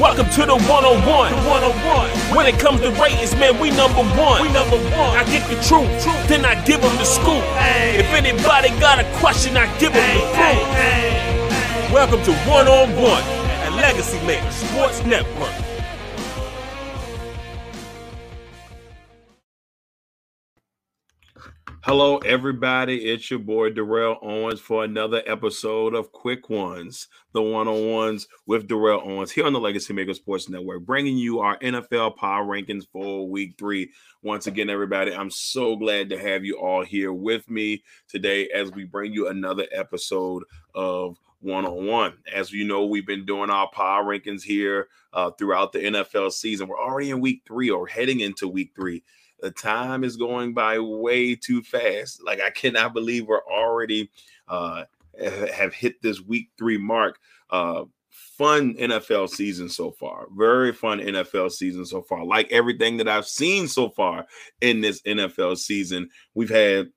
Welcome to the one on one. One on one. When it comes to ratings, man, we number one. We number one. I get the truth, truth, then I give them the scoop. If anybody got a question, I give them the proof. Welcome to One on One at Legacy Maker Sports Network. Hello, everybody. It's your boy Darrell Owens for another episode of Quick Ones, the one on ones with Darrell Owens here on the Legacy Maker Sports Network, bringing you our NFL power rankings for week three. Once again, everybody, I'm so glad to have you all here with me today as we bring you another episode of one on one. As you know, we've been doing our power rankings here uh, throughout the NFL season. We're already in week three or heading into week three the time is going by way too fast. Like I cannot believe we're already uh, have hit this week three mark. Uh, fun NFL season so far. Very fun NFL season so far. Like everything that I've seen so far in this NFL season, we've had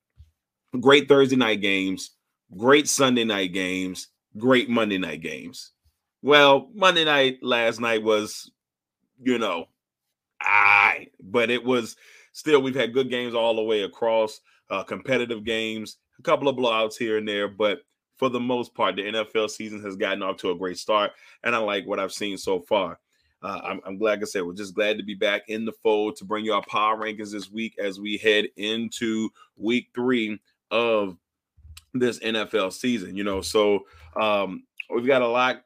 great Thursday night games, great Sunday night games, great Monday night games. Well, Monday night last night was, you know, I, but it was still we've had good games all the way across, uh, competitive games, a couple of blowouts here and there, but for the most part, the NFL season has gotten off to a great start, and I like what I've seen so far. Uh, I'm, I'm, glad, like I said, we're just glad to be back in the fold to bring you our power rankings this week as we head into week three of this NFL season. You know, so um, we've got a lot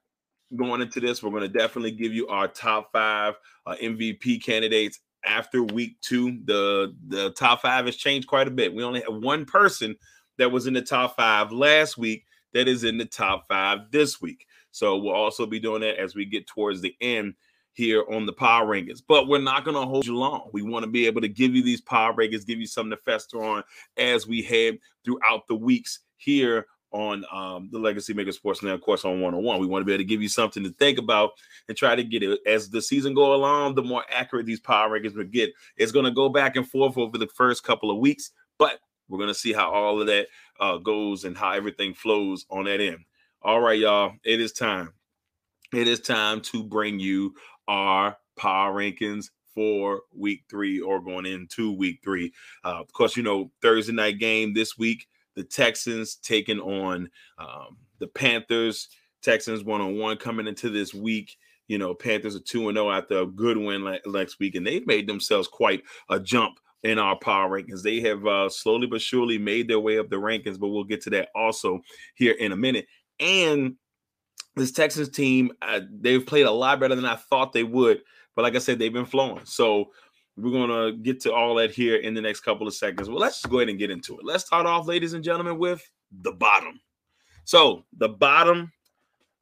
going into this. We're going to definitely give you our top five uh, MVP candidates after week two, the the top five has changed quite a bit. We only have one person that was in the top five last week that is in the top five this week. So we'll also be doing that as we get towards the end here on the power rankings. But we're not going to hold you long. We want to be able to give you these power rankings, give you something to fester on as we head throughout the weeks here on um, the Legacy Maker Sports Now, of course, on one on one. We want to be able to give you something to think about and try to get it as the season go along. The more accurate these power rankings will get, it's going to go back and forth over the first couple of weeks, but we're going to see how all of that uh, goes and how everything flows on that end. All right, y'all, it is time. It is time to bring you our power rankings for week three or going into week three. Uh, of course, you know, Thursday night game this week the Texans taking on um, the Panthers. Texans one on one coming into this week. You know, Panthers are 2 0 after a good win last week, and they've made themselves quite a jump in our power rankings. They have uh, slowly but surely made their way up the rankings, but we'll get to that also here in a minute. And this Texans team, uh, they've played a lot better than I thought they would. But like I said, they've been flowing. So we're to get to all that here in the next couple of seconds. Well, let's just go ahead and get into it. Let's start off, ladies and gentlemen, with the bottom. So, the bottom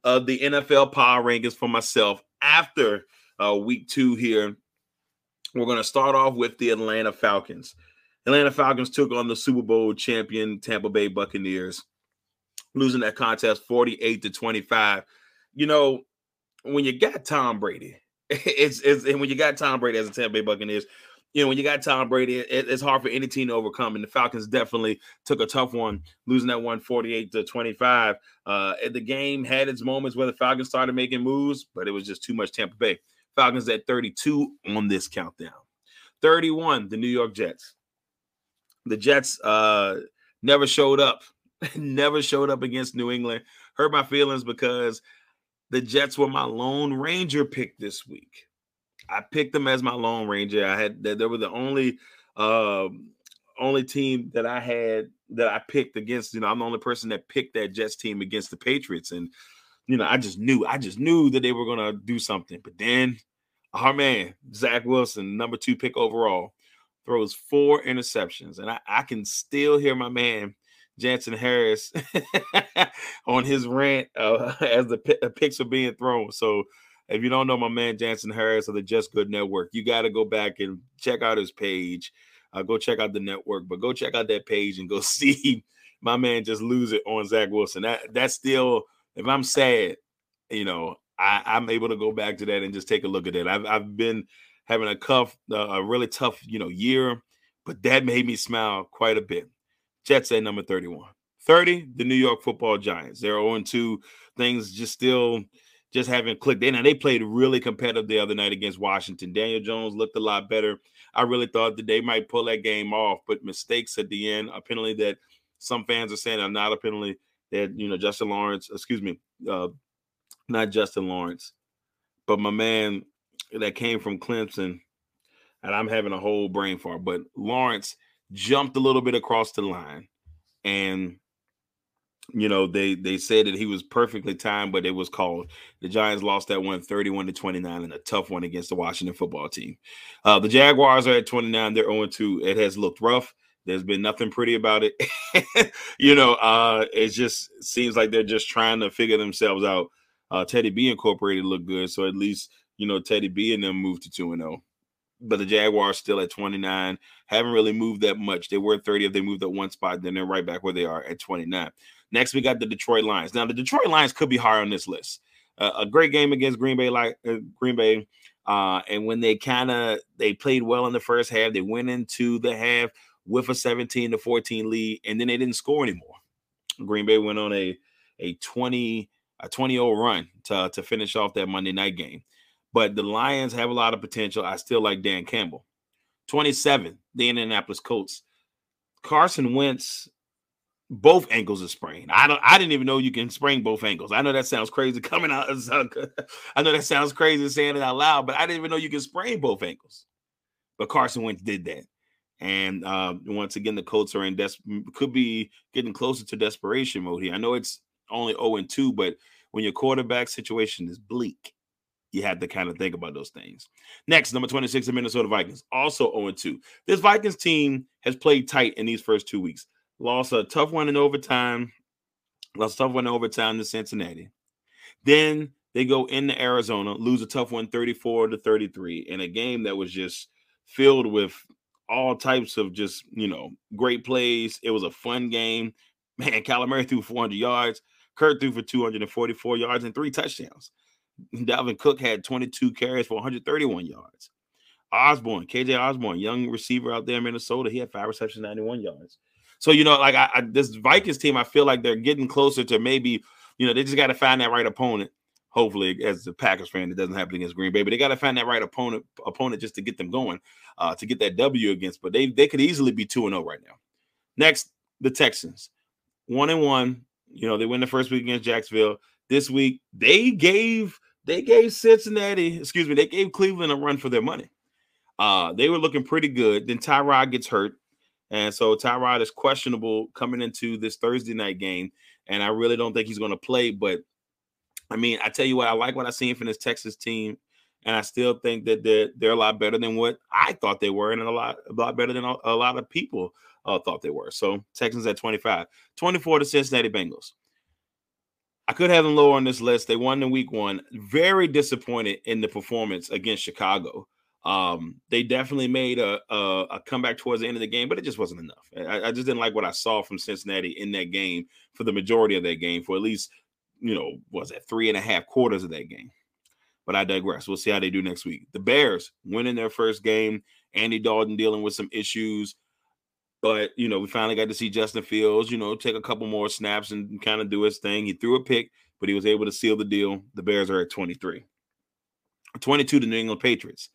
of the NFL power rankings for myself after uh, week two here, we're to start off with the Atlanta Falcons. Atlanta Falcons took on the Super Bowl champion Tampa Bay Buccaneers, losing that contest 48 to 25. You know, when you got Tom Brady, it's, it's and when you got Tom Brady as a Tampa Bay Buccaneers, you know when you got Tom Brady, it, it's hard for any team to overcome. And the Falcons definitely took a tough one, losing that one forty-eight to 25. Uh, the game had its moments where the Falcons started making moves, but it was just too much Tampa Bay. Falcons at 32 on this countdown. 31, the New York Jets. The Jets uh, never showed up, never showed up against New England. Hurt my feelings because the Jets were my Lone Ranger pick this week. I picked them as my Lone Ranger. I had that they were the only um only team that I had that I picked against. You know, I'm the only person that picked that Jets team against the Patriots. And you know, I just knew, I just knew that they were gonna do something. But then our man, Zach Wilson, number two pick overall, throws four interceptions. And I, I can still hear my man Jansen Harris on his rant uh, as the p- picks are being thrown. So if you don't know my man Jansen Harris of the Just Good Network, you got to go back and check out his page. Uh, go check out the network, but go check out that page and go see my man just lose it on Zach Wilson. That that's still, if I'm sad, you know, I, I'm able to go back to that and just take a look at it. I've I've been having a tough, uh, a really tough, you know, year, but that made me smile quite a bit. Jets at number 31. 30, the New York Football Giants. They're 0 2. Things just still just haven't clicked. in. and they played really competitive the other night against Washington. Daniel Jones looked a lot better. I really thought that they might pull that game off, but mistakes at the end, a penalty that some fans are saying are not a penalty that, you know, Justin Lawrence, excuse me, uh, not Justin Lawrence, but my man that came from Clemson, and I'm having a whole brain fart, but Lawrence jumped a little bit across the line. And you know they they said that he was perfectly timed but it was called the giants lost that one 31 to 29 and a tough one against the washington football team. Uh, the jaguars are at 29 they're 0 2 it has looked rough. There's been nothing pretty about it. You know uh it just seems like they're just trying to figure themselves out. Uh teddy b incorporated looked good so at least you know teddy b and them moved to 2 and 0 but the Jaguars still at 29. Haven't really moved that much. They were 30 if they moved up one spot, then they're right back where they are at 29. Next, we got the Detroit Lions. Now, the Detroit Lions could be higher on this list. Uh, a great game against Green Bay, like uh, Green Bay, uh, and when they kind of they played well in the first half, they went into the half with a 17 to 14 lead, and then they didn't score anymore. Green Bay went on a a 20 a 20 0 run to, to finish off that Monday night game. But the Lions have a lot of potential. I still like Dan Campbell. 27, the Indianapolis Colts. Carson Wentz, both ankles are sprained. I don't I didn't even know you can sprain both ankles. I know that sounds crazy coming out. Of. I know that sounds crazy saying it out loud, but I didn't even know you can sprain both ankles. But Carson Wentz did that. And uh, once again, the Colts are in des- could be getting closer to desperation mode here. I know it's only 0 and 2, but when your quarterback situation is bleak, you had to kind of think about those things. Next, number 26, the Minnesota Vikings, also 0 2. This Vikings team has played tight in these first two weeks. Lost a tough one in overtime, lost a tough one in overtime to Cincinnati. Then they go into Arizona, lose a tough one 34 to 33 in a game that was just filled with all types of just, you know, great plays. It was a fun game. Man, Kyler threw 400 yards. Kurt threw for 244 yards and three touchdowns. Dalvin Cook had 22 carries for 131 yards. Osborn, KJ Osborn, young receiver out there in Minnesota, he had five receptions, 91 yards. So, you know, like I, I, this Vikings team, I feel like they're getting closer to maybe, you know, they just got to find that right opponent. Hopefully, as a Packers fan, it doesn't happen against Green Bay, but they got to find that right opponent opponent just to get them going, uh, to get that W against. But they they could easily be two and zero oh right now. Next, the Texans, one and one. You know, they win the first week against Jacksonville. This week, they gave they gave Cincinnati, excuse me, they gave Cleveland a run for their money. Uh, they were looking pretty good. Then Tyrod gets hurt. And so Tyrod is questionable coming into this Thursday night game. And I really don't think he's going to play. But I mean, I tell you what, I like what I've seen from this Texas team. And I still think that they're, they're a lot better than what I thought they were, and a lot, a lot better than a, a lot of people uh, thought they were. So Texans at 25, 24 to Cincinnati Bengals. I could have them lower on this list. They won in week one. Very disappointed in the performance against Chicago. Um, they definitely made a, a, a, comeback towards the end of the game, but it just wasn't enough. I, I, just didn't like what I saw from Cincinnati in that game for the majority of that game, for at least, you know, was it three and a half quarters of that game. But I digress. We'll see how they do next week. The Bears winning their first game. Andy Dalton dealing with some issues. But you know, we finally got to see Justin Fields, you know, take a couple more snaps and kind of do his thing. He threw a pick, but he was able to seal the deal. The Bears are at 23. 22 to New England Patriots.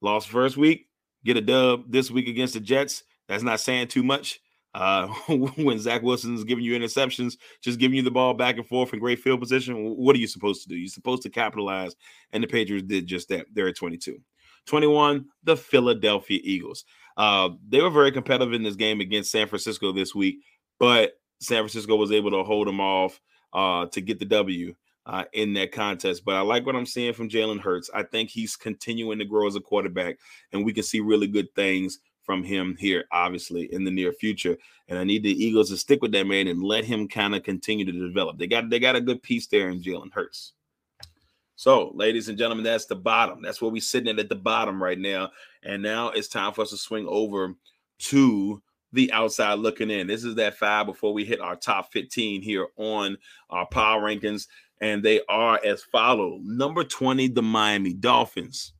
Lost first week, get a dub this week against the Jets. That's not saying too much. Uh, when Zach Wilson's giving you interceptions, just giving you the ball back and forth in great field position, what are you supposed to do? You're supposed to capitalize, and the Patriots did just that. They're at 22. 21, the Philadelphia Eagles. Uh, they were very competitive in this game against San Francisco this week, but San Francisco was able to hold them off uh, to get the W uh, in that contest. But I like what I'm seeing from Jalen Hurts. I think he's continuing to grow as a quarterback, and we can see really good things from him here, obviously, in the near future. And I need the Eagles to stick with that man and let him kind of continue to develop. They got they got a good piece there in Jalen Hurts. So, ladies and gentlemen, that's the bottom. That's where we're sitting at, at the bottom right now. And now it's time for us to swing over to the outside looking in. This is that five before we hit our top 15 here on our power rankings. And they are as follow. Number 20, the Miami Dolphins.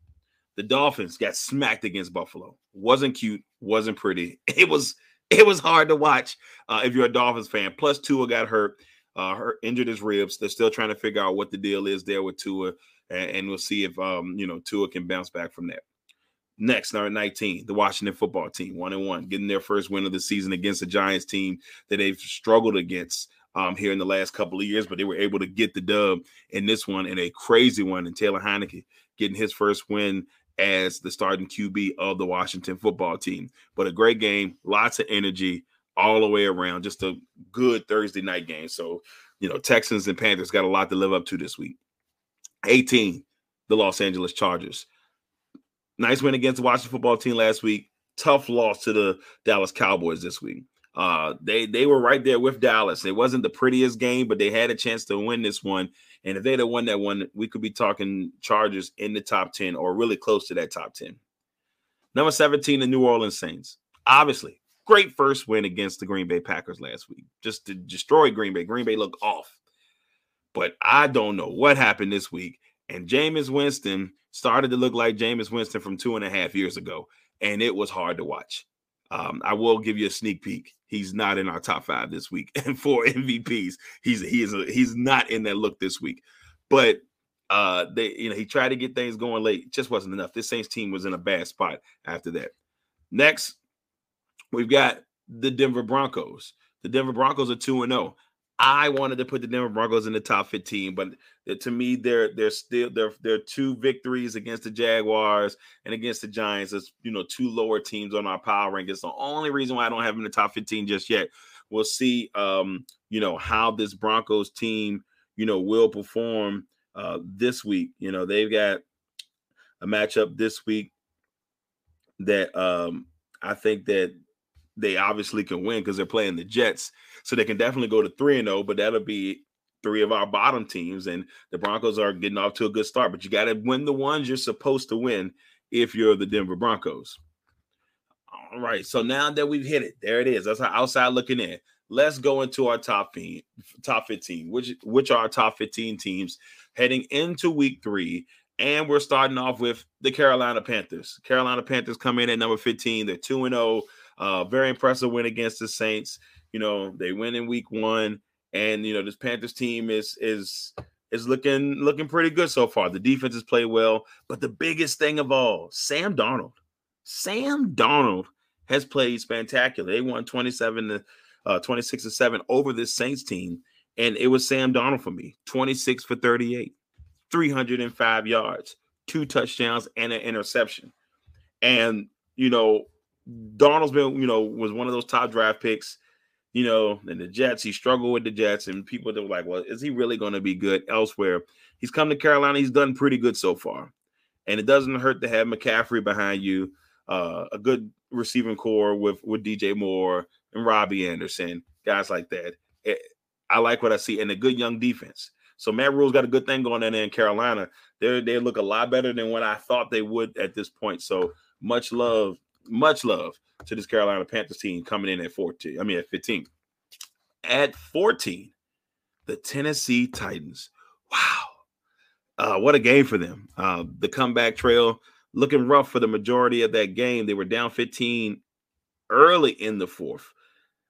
The Dolphins got smacked against Buffalo. Wasn't cute, wasn't pretty. It was it was hard to watch uh, if you're a Dolphins fan. Plus, Tua got hurt uh, hurt, injured his ribs. They're still trying to figure out what the deal is there with Tua, and, and we'll see if um, you know Tua can bounce back from that. Next, number 19, the Washington football team, one and one, getting their first win of the season against the Giants team that they've struggled against um, here in the last couple of years, but they were able to get the dub in this one and a crazy one. And Taylor Heinicke getting his first win as the starting QB of the Washington football team. But a great game, lots of energy, all the way around. Just a good Thursday night game. So, you know, Texans and Panthers got a lot to live up to this week. 18, the Los Angeles Chargers. Nice win against the Washington football team last week. Tough loss to the Dallas Cowboys this week. Uh, they they were right there with Dallas. It wasn't the prettiest game, but they had a chance to win this one. And if they'd have won that one, we could be talking Chargers in the top 10 or really close to that top 10. Number 17, the New Orleans Saints. Obviously, Great first win against the Green Bay Packers last week, just to destroy Green Bay. Green Bay looked off. But I don't know what happened this week. And Jameis Winston started to look like Jameis Winston from two and a half years ago. And it was hard to watch. Um, I will give you a sneak peek. He's not in our top five this week, and for MVPs, he's he's a, he's not in that look this week. But uh, they you know he tried to get things going late, just wasn't enough. This Saints team was in a bad spot after that. Next, We've got the Denver Broncos. The Denver Broncos are 2 and 0. I wanted to put the Denver Broncos in the top 15, but to me, they're they're still they're they're two victories against the Jaguars and against the Giants. It's you know two lower teams on our power rank. It's the only reason why I don't have them in the top 15 just yet. We'll see um, you know, how this Broncos team, you know, will perform uh this week. You know, they've got a matchup this week that um I think that they obviously can win because they're playing the Jets. So they can definitely go to 3 and 0, but that'll be three of our bottom teams. And the Broncos are getting off to a good start. But you got to win the ones you're supposed to win if you're the Denver Broncos. All right. So now that we've hit it, there it is. That's our outside looking in. Let's go into our top 15, top 15, which which are our top 15 teams heading into week three. And we're starting off with the Carolina Panthers. Carolina Panthers come in at number 15. They're 2 and 0. Uh, very impressive win against the Saints. You know, they win in week one, and you know, this Panthers team is is is looking looking pretty good so far. The defense has played well, but the biggest thing of all, Sam Darnold. Sam Darnold has played spectacular. They won 27 to uh, 26 to 7 over this Saints team. And it was Sam Darnold for me 26 for 38, 305 yards, two touchdowns, and an interception. And, you know, Darnold's been, you know, was one of those top draft picks, you know, and the Jets, he struggled with the Jets, and people were like, well, is he really going to be good elsewhere? He's come to Carolina, he's done pretty good so far. And it doesn't hurt to have McCaffrey behind you, uh, a good receiving corps with with DJ Moore and Robbie Anderson, guys like that. It, eh, I like what I see, and a good young defense. So Matt Rhule's got a good thing going on in Carolina. They they look a lot better than what I thought they would at this point. So much love much love to this Carolina Panthers team coming in at 14. I mean, at 15. At 14, the Tennessee Titans. Wow. Uh, what a game for them. Uh, the comeback trail looking rough for the majority of that game. They were down 15 early in the fourth.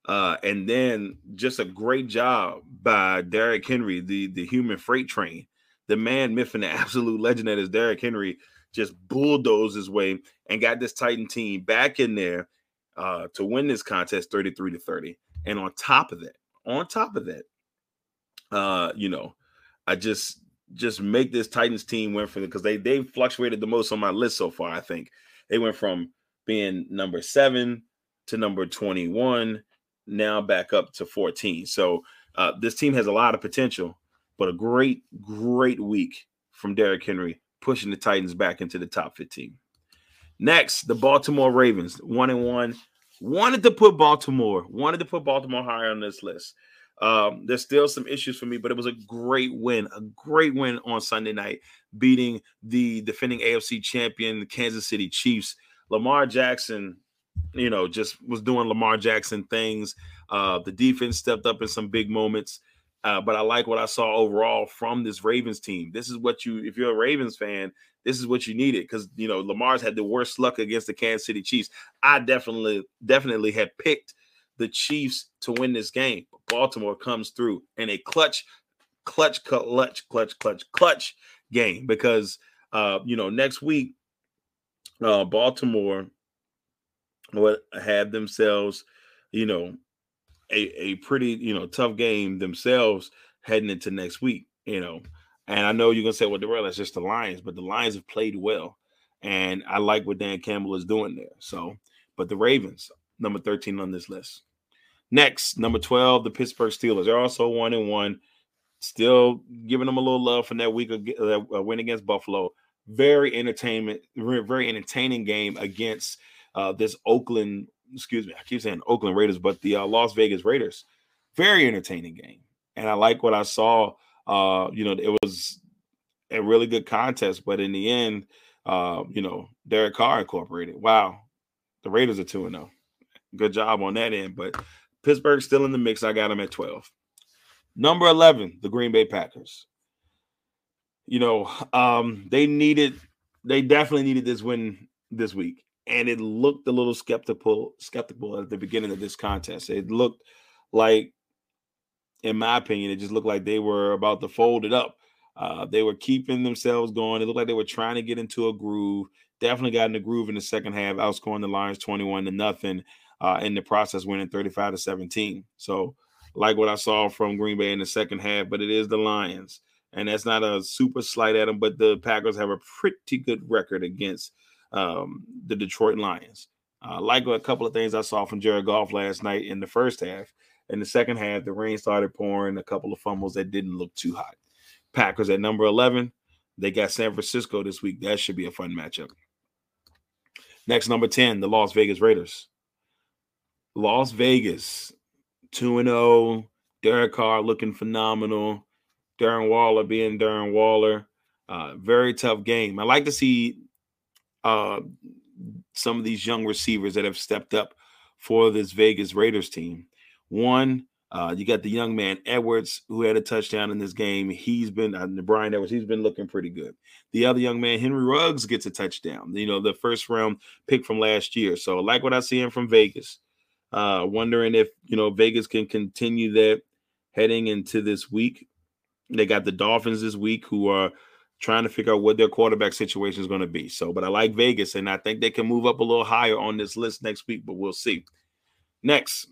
Uh, and then just a great job by Derrick Henry, the, the human freight train. The man, and the absolute legend that is Derrick Henry just bulldozed his way and got this Titan team back in there uh, to win this contest 33 to 30. And on top of that, on top of that, uh, you know, I just just make this Titans team win for them because they they fluctuated the most on my list so far. I think they went from being number seven to number 21, now back up to 14. So uh, this team has a lot of potential, but a great, great week from Derrick Henry pushing the Titans back into the top 15. Next, the Baltimore Ravens, one and one. Wanted to put Baltimore, wanted to put Baltimore higher on this list. Um, there's still some issues for me, but it was a great win, a great win on Sunday night, beating the defending AFC champion, the Kansas City Chiefs. Lamar Jackson, you know, just was doing Lamar Jackson things. Uh, the defense stepped up in some big moments. Uh, but I like what I saw overall from this Ravens team. This is what you, if you're a Ravens fan, this is what you needed because you know Lamar's had the worst luck against the Kansas City Chiefs. I definitely, definitely had picked the Chiefs to win this game. Baltimore comes through in a clutch, clutch, clutch, clutch, clutch, clutch game because uh, you know next week uh, Baltimore would have themselves, you know, a a pretty you know tough game themselves heading into next week. You know, and I know you're gonna say, well, Darrell, that's just the Lions, but the Lions have played well, and I like what Dan Campbell is doing there. So, but the Ravens, number 13 on this list. Next, number 12, the Pittsburgh Steelers. They're also one and one. Still giving them a little love from that week of uh, win against Buffalo. Very entertainment, very entertaining game against uh, this Oakland. Excuse me, I keep saying Oakland Raiders, but the uh, Las Vegas Raiders. Very entertaining game, and I like what I saw. Uh, you know, it was a really good contest, but in the end, uh, you know, Derek Carr incorporated. Wow, the Raiders are two and zero. Oh. Good job on that end, but Pittsburgh still in the mix. I got them at 12. Number 11, the Green Bay Packers. You know, um, they needed, they definitely needed this win this week. And it looked a little skeptical, skeptical at the beginning of this contest. It looked like, in my opinion, it just looked like they were about to fold it up. Uh, they were keeping themselves going. It looked like they were trying to get into a groove. Definitely got in the groove in the second half, outscoring the Lions 21 to nothing uh, in the process, winning 35 to 17. So, like what I saw from Green Bay in the second half, but it is the Lions. And that's not a super slight at them, but the Packers have a pretty good record against um, the Detroit Lions. Uh, like a couple of things I saw from Jared Goff last night in the first half. In the second half, the rain started pouring, a couple of fumbles that didn't look too hot. Packers at number 11. They got San Francisco this week. That should be a fun matchup. Next, number 10, the Las Vegas Raiders. Las Vegas, 2 0. Derek Carr looking phenomenal. Darren Waller being Darren Waller. Uh, very tough game. I like to see uh, some of these young receivers that have stepped up for this Vegas Raiders team. One, uh, you got the young man Edwards who had a touchdown in this game. He's been uh, Bryan Edwards. He's been looking pretty good. The other young man Henry Ruggs gets a touchdown. You know the first round pick from last year. So like what I see him from Vegas. Uh, wondering if you know Vegas can continue that heading into this week. They got the Dolphins this week who are trying to figure out what their quarterback situation is going to be. So, but I like Vegas and I think they can move up a little higher on this list next week, but we'll see. Next,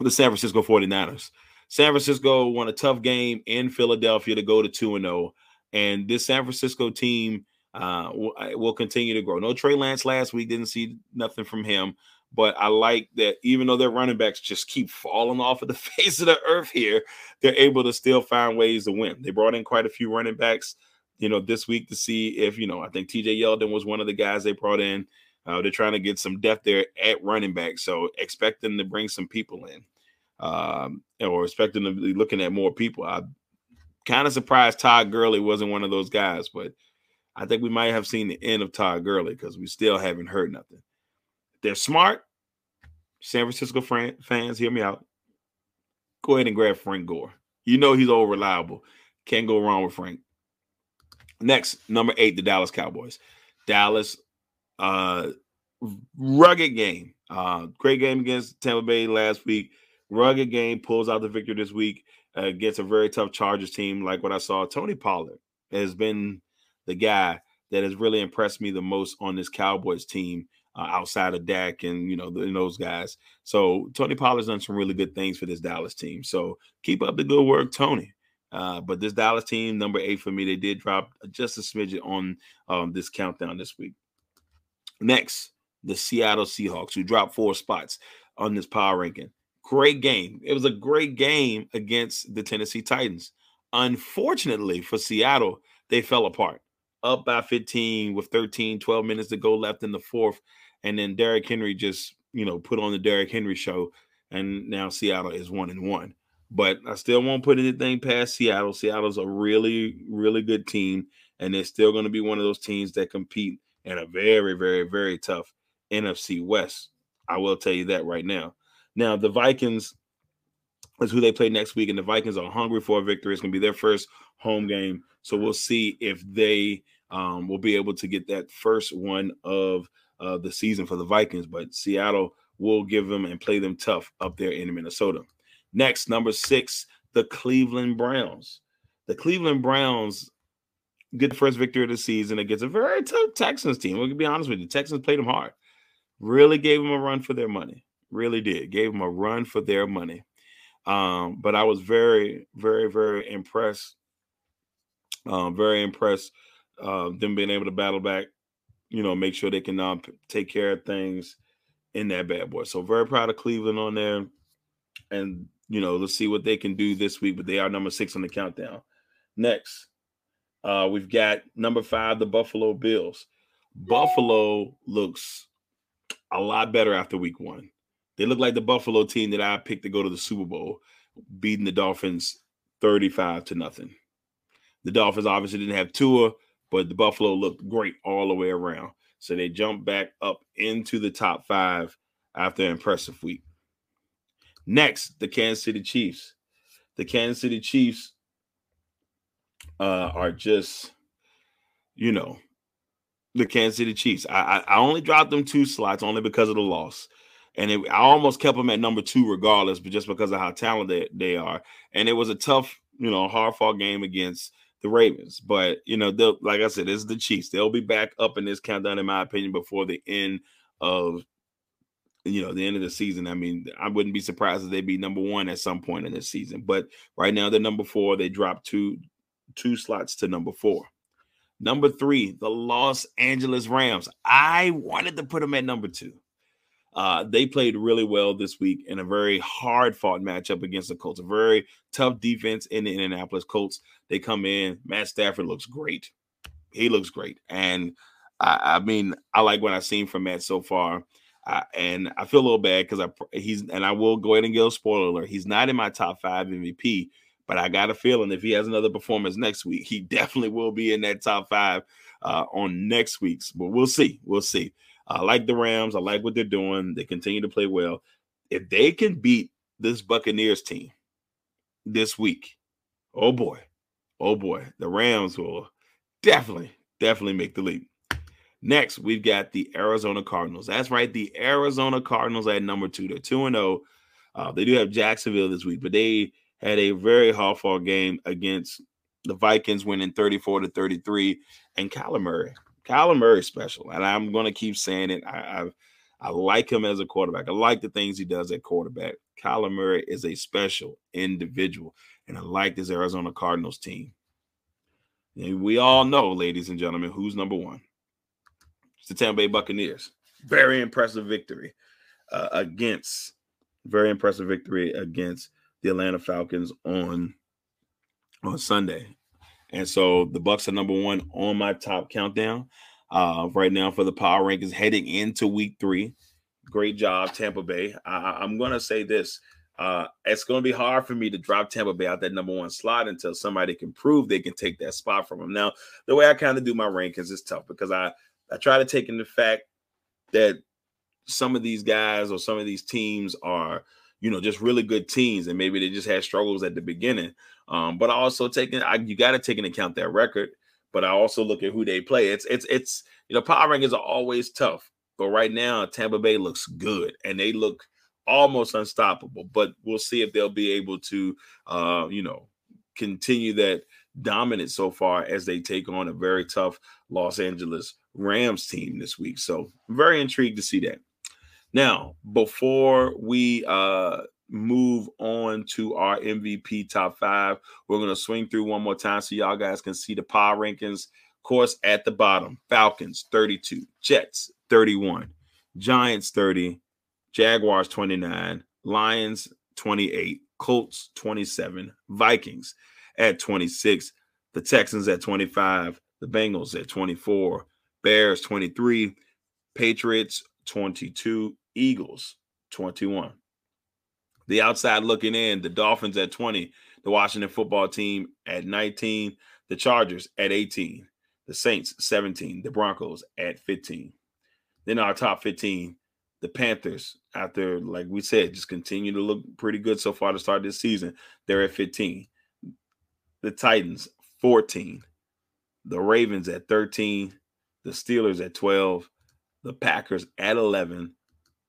the San Francisco 49ers. San Francisco won a tough game in Philadelphia to go to 2 and 0. And this San Francisco team uh, will, will continue to grow. No Trey Lance last week, didn't see nothing from him. But I like that even though their running backs just keep falling off of the face of the earth here, they're able to still find ways to win. They brought in quite a few running backs, you know, this week to see if, you know, I think TJ Yeldon was one of the guys they brought in. Uh, they're trying to get some depth there at running back. So expect them to bring some people in um, or expecting to be looking at more people. I kind of surprised Todd Gurley wasn't one of those guys, but I think we might have seen the end of Todd Gurley because we still haven't heard nothing. They're smart. San Francisco fans, hear me out. Go ahead and grab Frank Gore. You know he's all reliable. Can't go wrong with Frank. Next, number eight, the Dallas Cowboys. Dallas, uh, rugged game. Uh, great game against Tampa Bay last week. Rugged game pulls out the victory this week uh, against a very tough Chargers team. Like what I saw, Tony Pollard has been the guy that has really impressed me the most on this Cowboys team uh, outside of Dak and you know the, and those guys. So Tony Pollard's done some really good things for this Dallas team. So keep up the good work, Tony. Uh, but this Dallas team, number eight for me, they did drop just a smidget on um, this countdown this week. Next, the Seattle Seahawks, who dropped four spots on this power ranking. Great game. It was a great game against the Tennessee Titans. Unfortunately for Seattle, they fell apart. Up by 15 with 13, 12 minutes to go left in the fourth. And then Derrick Henry just, you know, put on the Derrick Henry show. And now Seattle is one and one. But I still won't put anything past Seattle. Seattle's a really, really good team, and they're still going to be one of those teams that compete in a very, very, very tough NFC West. I will tell you that right now. Now, the Vikings is who they play next week, and the Vikings are hungry for a victory. It's going to be their first home game. So we'll see if they um, will be able to get that first one of uh, the season for the Vikings. But Seattle will give them and play them tough up there in Minnesota. Next, number six, the Cleveland Browns. The Cleveland Browns get the first victory of the season against a very tough Texans team. We can be honest with you. Texans played them hard. Really gave them a run for their money. Really did. Gave them a run for their money. Um, but I was very, very, very impressed. Um, very impressed. Uh, them being able to battle back, you know, make sure they can uh, take care of things in that bad boy. So very proud of Cleveland on there. And you know, let's see what they can do this week. But they are number six on the countdown. Next, uh, we've got number five, the Buffalo Bills. Buffalo looks a lot better after week one. They look like the Buffalo team that I picked to go to the Super Bowl, beating the Dolphins 35 to nothing. The Dolphins obviously didn't have Tua, but the Buffalo looked great all the way around. So they jumped back up into the top five after an impressive week. Next, the Kansas City Chiefs. The Kansas City Chiefs uh, are just, you know, the Kansas City Chiefs. I, I, I only dropped them two slots only because of the loss, and it, I almost kept them at number two regardless, but just because of how talented they, are. And it was a tough, you know, hard fought game against the Ravens. But you know, they'll like I said, is the Chiefs. They'll be back up in this countdown, in my opinion, before the end of you know the end of the season. I mean, I wouldn't be surprised if they'd be number one at some point in this season. But right now they're number four. They dropped two two slots to number four. Number three, the Los Angeles Rams. I wanted to put them at number two. Uh, they played really well this week in a very hard fought matchup against the Colts. A very tough defense in the Indianapolis Colts. They come in. Matt Stafford looks great. He looks great. And I, I mean, I like what I've seen from Matt so far. Uh, and I feel a little bad because I he's and I will go ahead and give a spoiler alert. He's not in my top five MVP, but I got a feeling if he has another performance next week, he definitely will be in that top five uh, on next week's. But we'll see. We'll see. I like the Rams. I like what they're doing. They continue to play well. If they can beat this Buccaneers team this week, oh boy, oh boy, the Rams will definitely, definitely make the leap. Next, we've got the Arizona Cardinals. That's right, the Arizona Cardinals at number two. They're 2 and 0. Uh, they do have Jacksonville this week, but they had a very hard fought game against the Vikings, winning 34 to 33. And Kyler Murray, Kyler Murray special. And I'm going to keep saying it. I, I, I like him as a quarterback. I like the things he does at quarterback. Kyler Murray is a special individual. And I like this Arizona Cardinals team. And we all know, ladies and gentlemen, who's number one the Tampa Bay Buccaneers. Very impressive victory uh, against, very impressive victory against the Atlanta Falcons on on Sunday. And so the Bucks are number one on my top countdown uh, right now for the power rankings heading into week three. Great job, Tampa Bay. I, am going to say this. Uh, it's going to be hard for me to drop Tampa Bay out that number one slot until somebody can prove they can take that spot from them. Now, the way I kind of do my rankings is tough because I I try to take in the fact that some of these guys or some of these teams are, you know, just really good teams, and maybe they just had struggles at the beginning. Um, but I also taking I, you got to take into account their record. But I also look at who they play. It's it's it's you know power rankings are always tough, but right now Tampa Bay looks good and they look almost unstoppable. But we'll see if they'll be able to, uh, you know, continue that dominant so far as they take on a very tough Los Angeles Rams team this week. So very intrigued to see that. Now, before we uh move on to our MVP top five, we're gonna swing through one more time so y'all guys can see the power rankings. Of course, at the bottom, Falcons 32, Jets 31, Giants 30, Jaguars 29, Lions 28, Colts 27, Vikings at 26, the Texans at 25, the Bengals at 24, Bears 23, Patriots 22, Eagles 21. The outside looking in, the Dolphins at 20, the Washington football team at 19, the Chargers at 18, the Saints 17, the Broncos at 15. Then our top 15, the Panthers, after, like we said, just continue to look pretty good so far to start this season. They're at 15. The Titans, 14. The Ravens at 13. The Steelers at 12. The Packers at 11.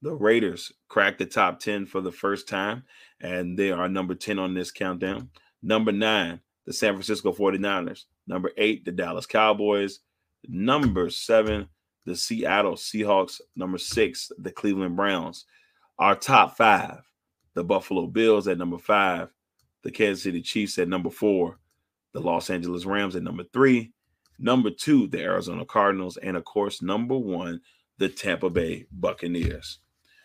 The Raiders cracked the top 10 for the first time, and they are number 10 on this countdown. Number nine, the San Francisco 49ers. Number eight, the Dallas Cowboys. Number seven, the Seattle Seahawks. Number six, the Cleveland Browns. Our top five, the Buffalo Bills at number five, the Kansas City Chiefs at number four, the Los Angeles Rams at number three, number two, the Arizona Cardinals, and of course, number one, the Tampa Bay Buccaneers.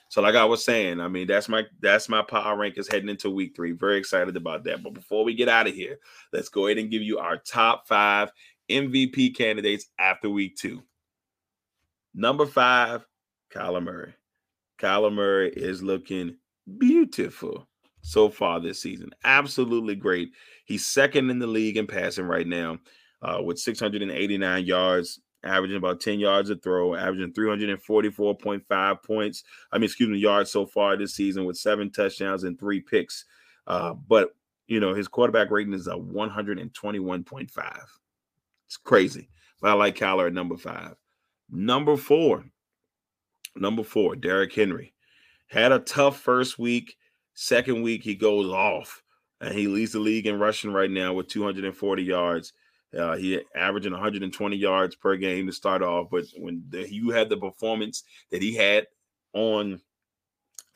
So, like I was saying, I mean, that's my that's my power rankings heading into week three. Very excited about that. But before we get out of here, let's go ahead and give you our top five MVP candidates after week two. Number five, Kyler Murray. Kyler Murray is looking beautiful so far this season. Absolutely great. He's second in the league in passing right now uh, with 689 yards, averaging about 10 yards a throw, averaging 344.5 points. I mean, excuse me, yards so far this season with seven touchdowns and three picks. Uh, but, you know, his quarterback rating is a 121.5. It's crazy. But I like Kyler at number five. Number four, number four, Derrick Henry. Had a tough first week. Second week, he goes off and he leads the league in rushing right now with 240 yards. Uh, he averaging 120 yards per game to start off, but when the, you had the performance that he had on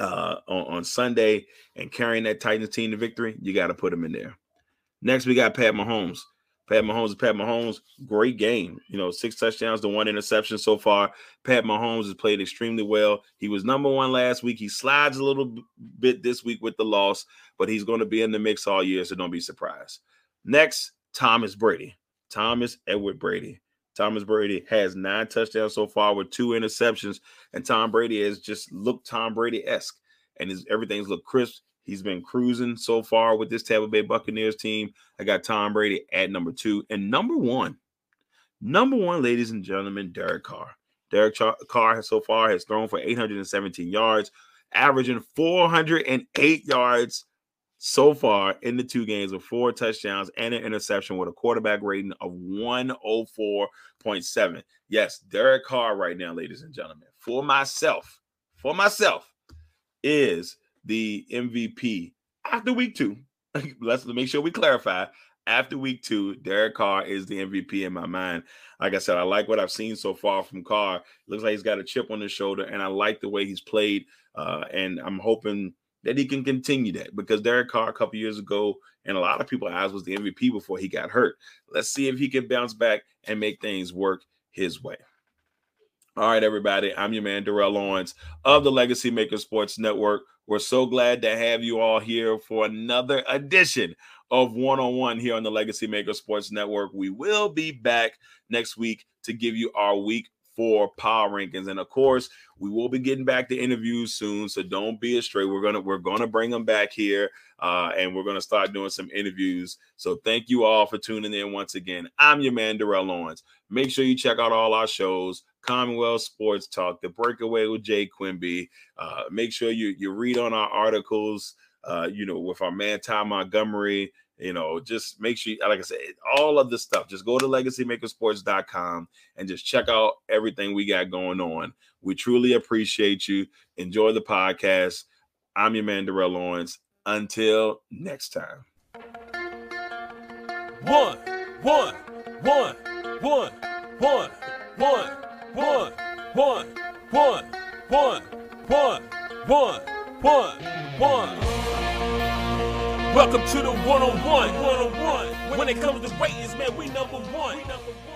uh, on, on Sunday and carrying that Titans team to victory, you got to put him in there. Next, we got Pat Mahomes. Pat Mahomes is Pat Mahomes. Great game. You know, six touchdowns to one interception so far. Pat Mahomes has played extremely well. He was number one last week. He slides a little bit this week with the loss, but he's going to be in the mix all year, so don't be surprised. Next, Thomas Brady. Thomas Edward Brady. Thomas Brady has nine touchdowns so far with two interceptions, and Tom Brady has just looked Tom Brady esque, and his everything's looked crisp. He's been cruising so far with this Tampa Bay Buccaneers team. I got Tom Brady at number two. And number one, number one, ladies and gentlemen, Derek Carr. Derek Carr has so far has thrown for 817 yards, averaging 408 yards so far in the two games with four touchdowns and an interception with a quarterback rating of 104.7. Yes, Derek Carr right now, ladies and gentlemen, for myself, for myself, is the MVP after week two. Let's make sure we clarify. After week two, Derek Carr is the MVP in my mind. Like I said, I like what I've seen so far from Carr. Looks like he's got a chip on his shoulder, and I like the way he's played. Uh, and I'm hoping that he can continue that because Derek Carr a couple years ago, and a lot of people asked was the MVP before he got hurt. Let's see if he can bounce back and make things work his way. All right, everybody. I'm your man, Darrell Lawrence of the Legacy Maker Sports Network. We're so glad to have you all here for another edition of One on One here on the Legacy Maker Sports Network. We will be back next week to give you our week four power rankings, and of course, we will be getting back to interviews soon. So don't be astray. We're gonna we're gonna bring them back here, uh, and we're gonna start doing some interviews. So thank you all for tuning in once again. I'm your man Darrell Lawrence. Make sure you check out all our shows. Commonwealth Sports Talk, The Breakaway with Jay Quimby. Uh, make sure you you read on our articles. Uh, you know, with our man Tom Montgomery. You know, just make sure, like I said, all of this stuff. Just go to legacymakersports.com and just check out everything we got going on. We truly appreciate you. Enjoy the podcast. I'm your man, Darrell Lawrence. Until next time. One, one, one, one, one, one one, one, one, one, one, one, one, one. Welcome to the one on one, one on one. When it comes to ratings, man, we number one. We number one.